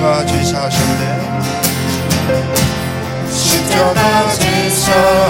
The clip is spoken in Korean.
십자가 제사하셨네. 십자가 제사.